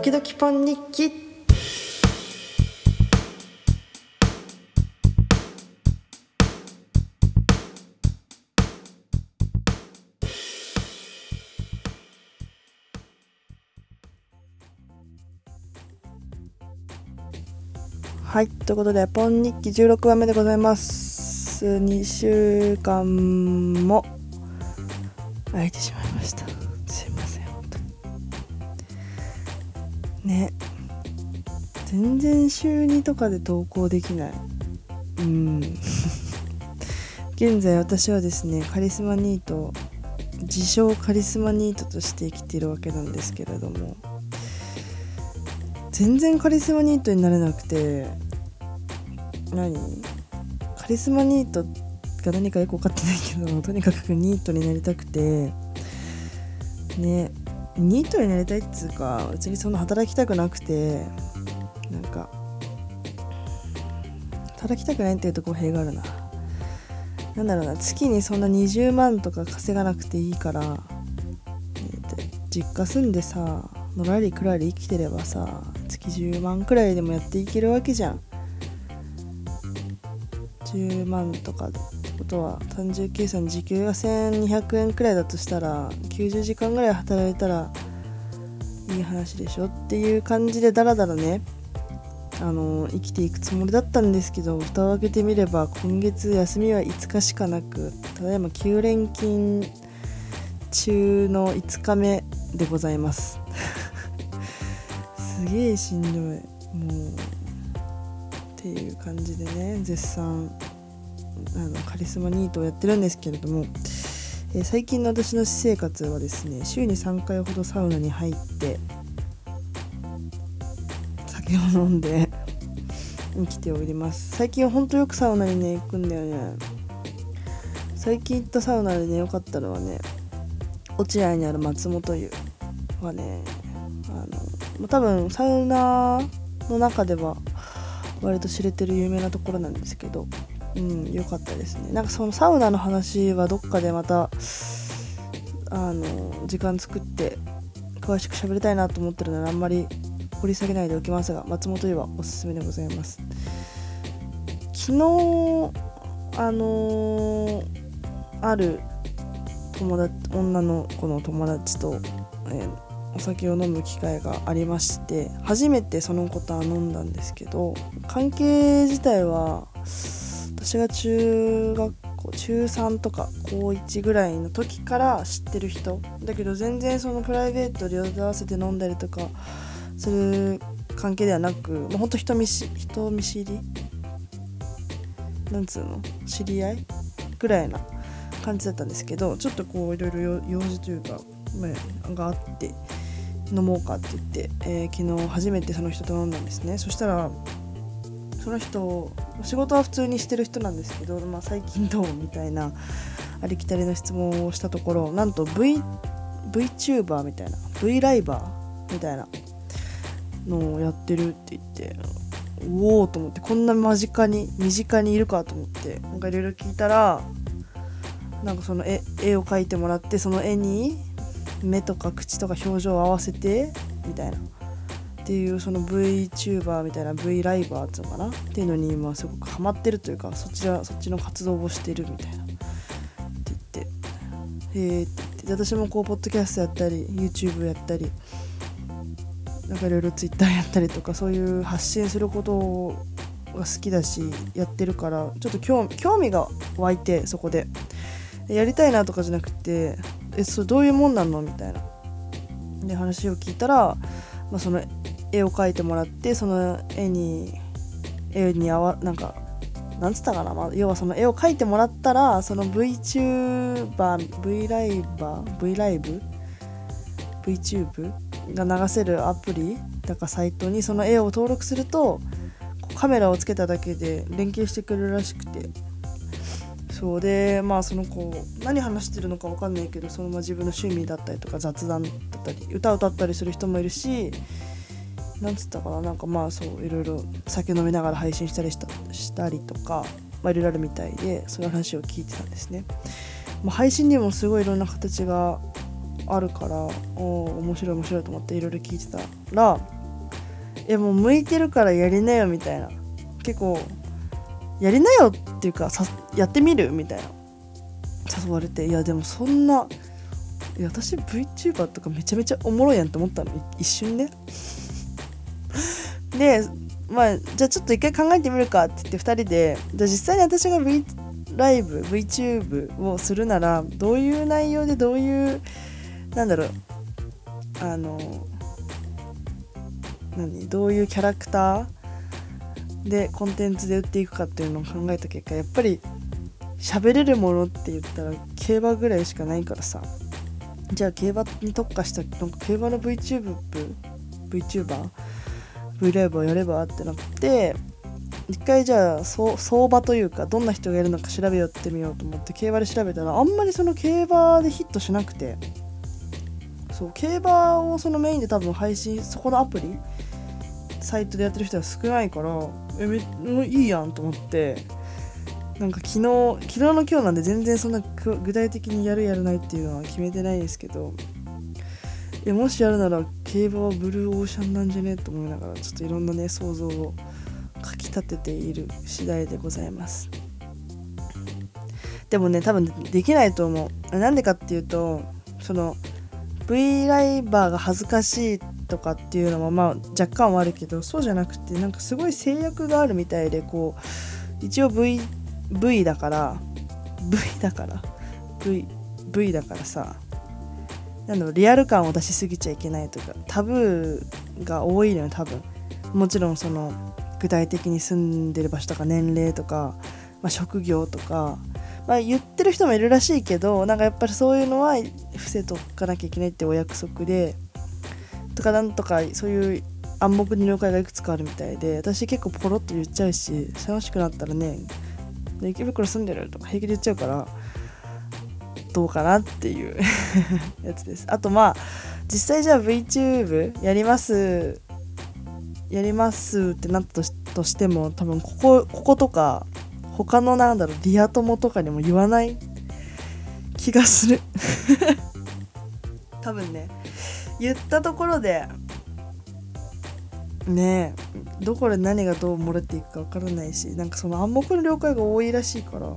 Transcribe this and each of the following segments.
時々ポン日記。はいということでポン日記16話目でございます。2週間も空いてしまい全然週2とかで投稿できない。うん。現在私はですねカリスマニート自称カリスマニートとして生きているわけなんですけれども。全然カリスマニートになれなくて何？カリスマニートが何かよく分かってないけど とにかくニートになりたくて。ねニートになりたいっつうか別にそんな働きたくなくて。なんか働きたくないっていうと語弊があるな。なんだろうな。月にそんな20万とか稼がなくていいから、実家住んでさのらりくらり生きてればさ月10万くらいでもやっていけるわけじゃん。10万とかってことは単純計算時給が1200円くらいだとしたら90時間ぐらい働いたらいい話でしょっていう感じでダラダラね。あの生きていくつもりだったんですけど蓋を開けてみれば今月休みは5日しかなくただいま9連勤中の5日目でございます。すげえしんどい。もうっていう感じでね絶賛あのカリスマニートをやってるんですけれども、えー、最近の私の私生活はですね週に3回ほどサウナに入って酒を飲んで生きております。最近はほんとよくサウナにね行くんだよね。最近行ったサウナでね良かったのはね落合にある松本湯はねあの多分サウナの中では割と知れてる有名なところなんですけどうん良かったですね。なんかそのサウナの話はどっかでまたあの時間作って詳しく喋りたいなと思ってるのであんまり掘り下げないでおきますが松本湯はおすすめでございます。昨日あのー、ある友達女の子の友達と、えー、お酒を飲む機会がありまして初めてその子とは飲んだんですけど関係自体は私が中学校中3とか高1ぐらいの時から知ってる人。だけど全然そのプライベートで合わせて飲んだりとかする関係ではなくもうほんと人見し人見知り？なんつうの？知り合いぐらいな感じだったんですけどちょっとこういろいろ用事というか、まあ、があって飲もうかって言って、えー、昨日初めてその人と飲んだんですね。そしたらその人仕事は普通にしてる人なんですけど、まあ、最近どうみたいなありきたりの質問をしたところなんと v VTuber みたいな V ライバーみたいなのをやってるって言っておおと思ってこんな間近に身近にいるかと思ってなんかいろいろ聞いたらなんかその絵絵を描いてもらってその絵に目とか口とか表情を合わせてみたいな。っていうその VTuber みたいな V ライバーっていうのかな？っていうのに今すごくハマってるというかそちらそっちの活動をしてるみたいな。って言って。へえって私もこうポッドキャストやったり YouTube やったりなんかいろいろ Twitter やったりとかそういう発信することが好きだしやってるからちょっと興味が湧いてそこで。やりたいなとかじゃなくてえそれどういうもんなのみたいな。で話を聞いたら、まあ、その絵を描いてもらってその絵に絵に合わなんかなんつったかな、まあ、要はその絵を描いてもらったらその VTuber V ライバー？V ライブ？VTube が流せるアプリだかサイトにその絵を登録するとカメラをつけただけで連携してくれるらしくて。そうでまあその子何話してるのか分かんないけどそのまま自分の趣味だったりとか雑談だったり歌を歌ったりする人もいるしなんつったかななんかまあそういろいろ酒飲みながら配信したりしたしたりとか、まあ、いろいろあるみたいでその話を聞いてたんですね、ま、配信にもすごいいろんな形があるからお面白い面白いと思っていろいろ聞いてたら「えもう向いてるからやりなよ」みたいな。結構「やりなよ」っていうかさやってみるみたいな。誘われていやでもそんないや私 VTuber とかめちゃめちゃおもろいやんって思ったの。一瞬ね。でまあじゃあちょっと一回考えてみるかって言って2人でじゃあ実際に私が V ライブ VTube をするならどういう内容でどういうなんだろう。あの何？どういうキャラクターでコンテンツで売っていくかっていうのを考えた結果やっぱり喋れるものって言ったら競馬ぐらいしかないからさ。じゃあ競馬に特化したなんか競馬の VTube VTuber V ライブをやればってなって一回じゃあ相場というかどんな人がやるのか調べようってみようと思って競馬で調べたらあんまりその競馬でヒットしなくて。そう競馬をそのメインで多分配信そこのアプリサイトでやってる人は少ないからえめもういいやんと思ってなんか昨日昨日の今日なんで全然そんな具体的にやるやらないっていうのは決めてないですけどえもしやるなら競馬はブルーオーシャンなんじゃね？と思いながらちょっといろんなね想像をかきたてている次第でございます。でもね多分できないと思う。なんでかっていうとその V ライバーが恥ずかしいとかっていうのもまあ若干はあるけどそうじゃなくてなんかすごい制約があるみたいでこう一応 V, v だから V だから V, v だからさなんリアル感を出しすぎちゃいけないとかタブーが多いのよ多分。もちろんその具体的に住んでる場所とか年齢とか、まあ、職業とか、まあ、言ってる人もいるらしいけどなんかやっぱりそういうのは伏せとかなきゃいけないってお約束でとかなんとかそういう暗黙の了解がいくつかあるみたいで私結構ポロッと言っちゃうし楽しくなったらね池袋住んでるとか平気で言っちゃうからどうかなっていう やつです。あとまあ実際じゃあ VTube やりますやりますってなったとしても多分こここことか他のなんだろうリア友とかにも言わない気がする。多分ね。言ったところでねえどこで何がどう漏れていくか分からないしなんかその暗黙の了解が多いらしいから。うん。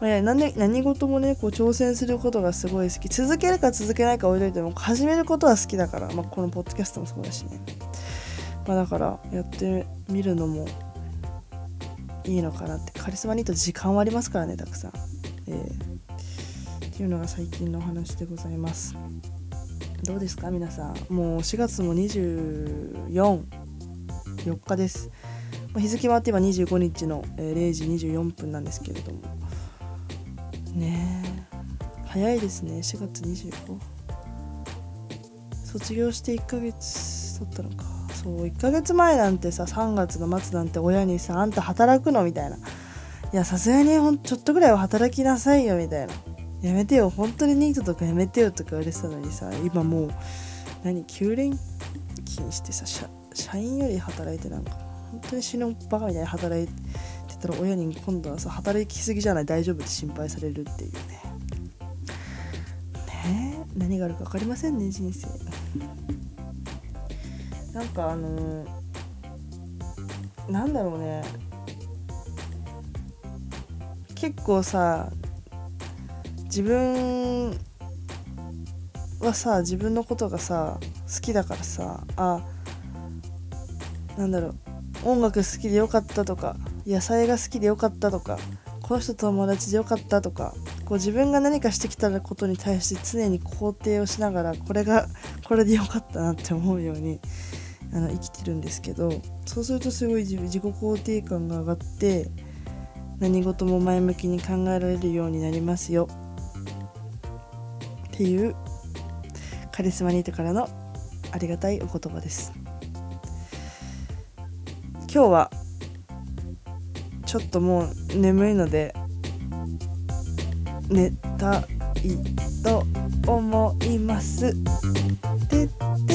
まあ、何何事もねこう挑戦することがすごい好き。続けるか続けないか置いといても始めることは好きだから、まあ、このポッドキャストもそうだしね。まあ、だからやってみるのもいいのかなってカリスマにと時間はありますからねたくさん、えー、っていうのが最近のお話でございます。どうですか皆さん。もう4月も244日です。日付回って今25日の0時24分なんですけれども。ねえ。早いですね4月25卒業して1ヶ月経ったのか。そう1ヶ月前なんてさ3月の末なんて親にさあんた働くのみたいな。いやさすがにほんちょっとぐらいは働きなさいよみたいな。やめてよ。本当にニートとかやめてよとか言われてたのにさ今もう何9連勤してさ社員より働いてなんか本当に死ぬバカみたいに働いてたら親に今度はさ働きすぎじゃない大丈夫って心配されるっていうね。ねえ何があるか分かりませんね人生。なんかあのー、なんだろうね。結構さ自分はさ自分のことがさ好きだからさあなんだろう。音楽好きでよかったとか野菜が好きでよかったとかこの人と友達でよかったとかこう自分が何かしてきたことに対して常に肯定をしながらこれがこれでよかったなって思うようにあの生きてるんですけどそうするとすごい自己肯定感が上がって何事も前向きに考えられるようになりますよっていうカリスマニートからのありがたいお言葉です今日はちょっともう眠いので寝たいと思います。てって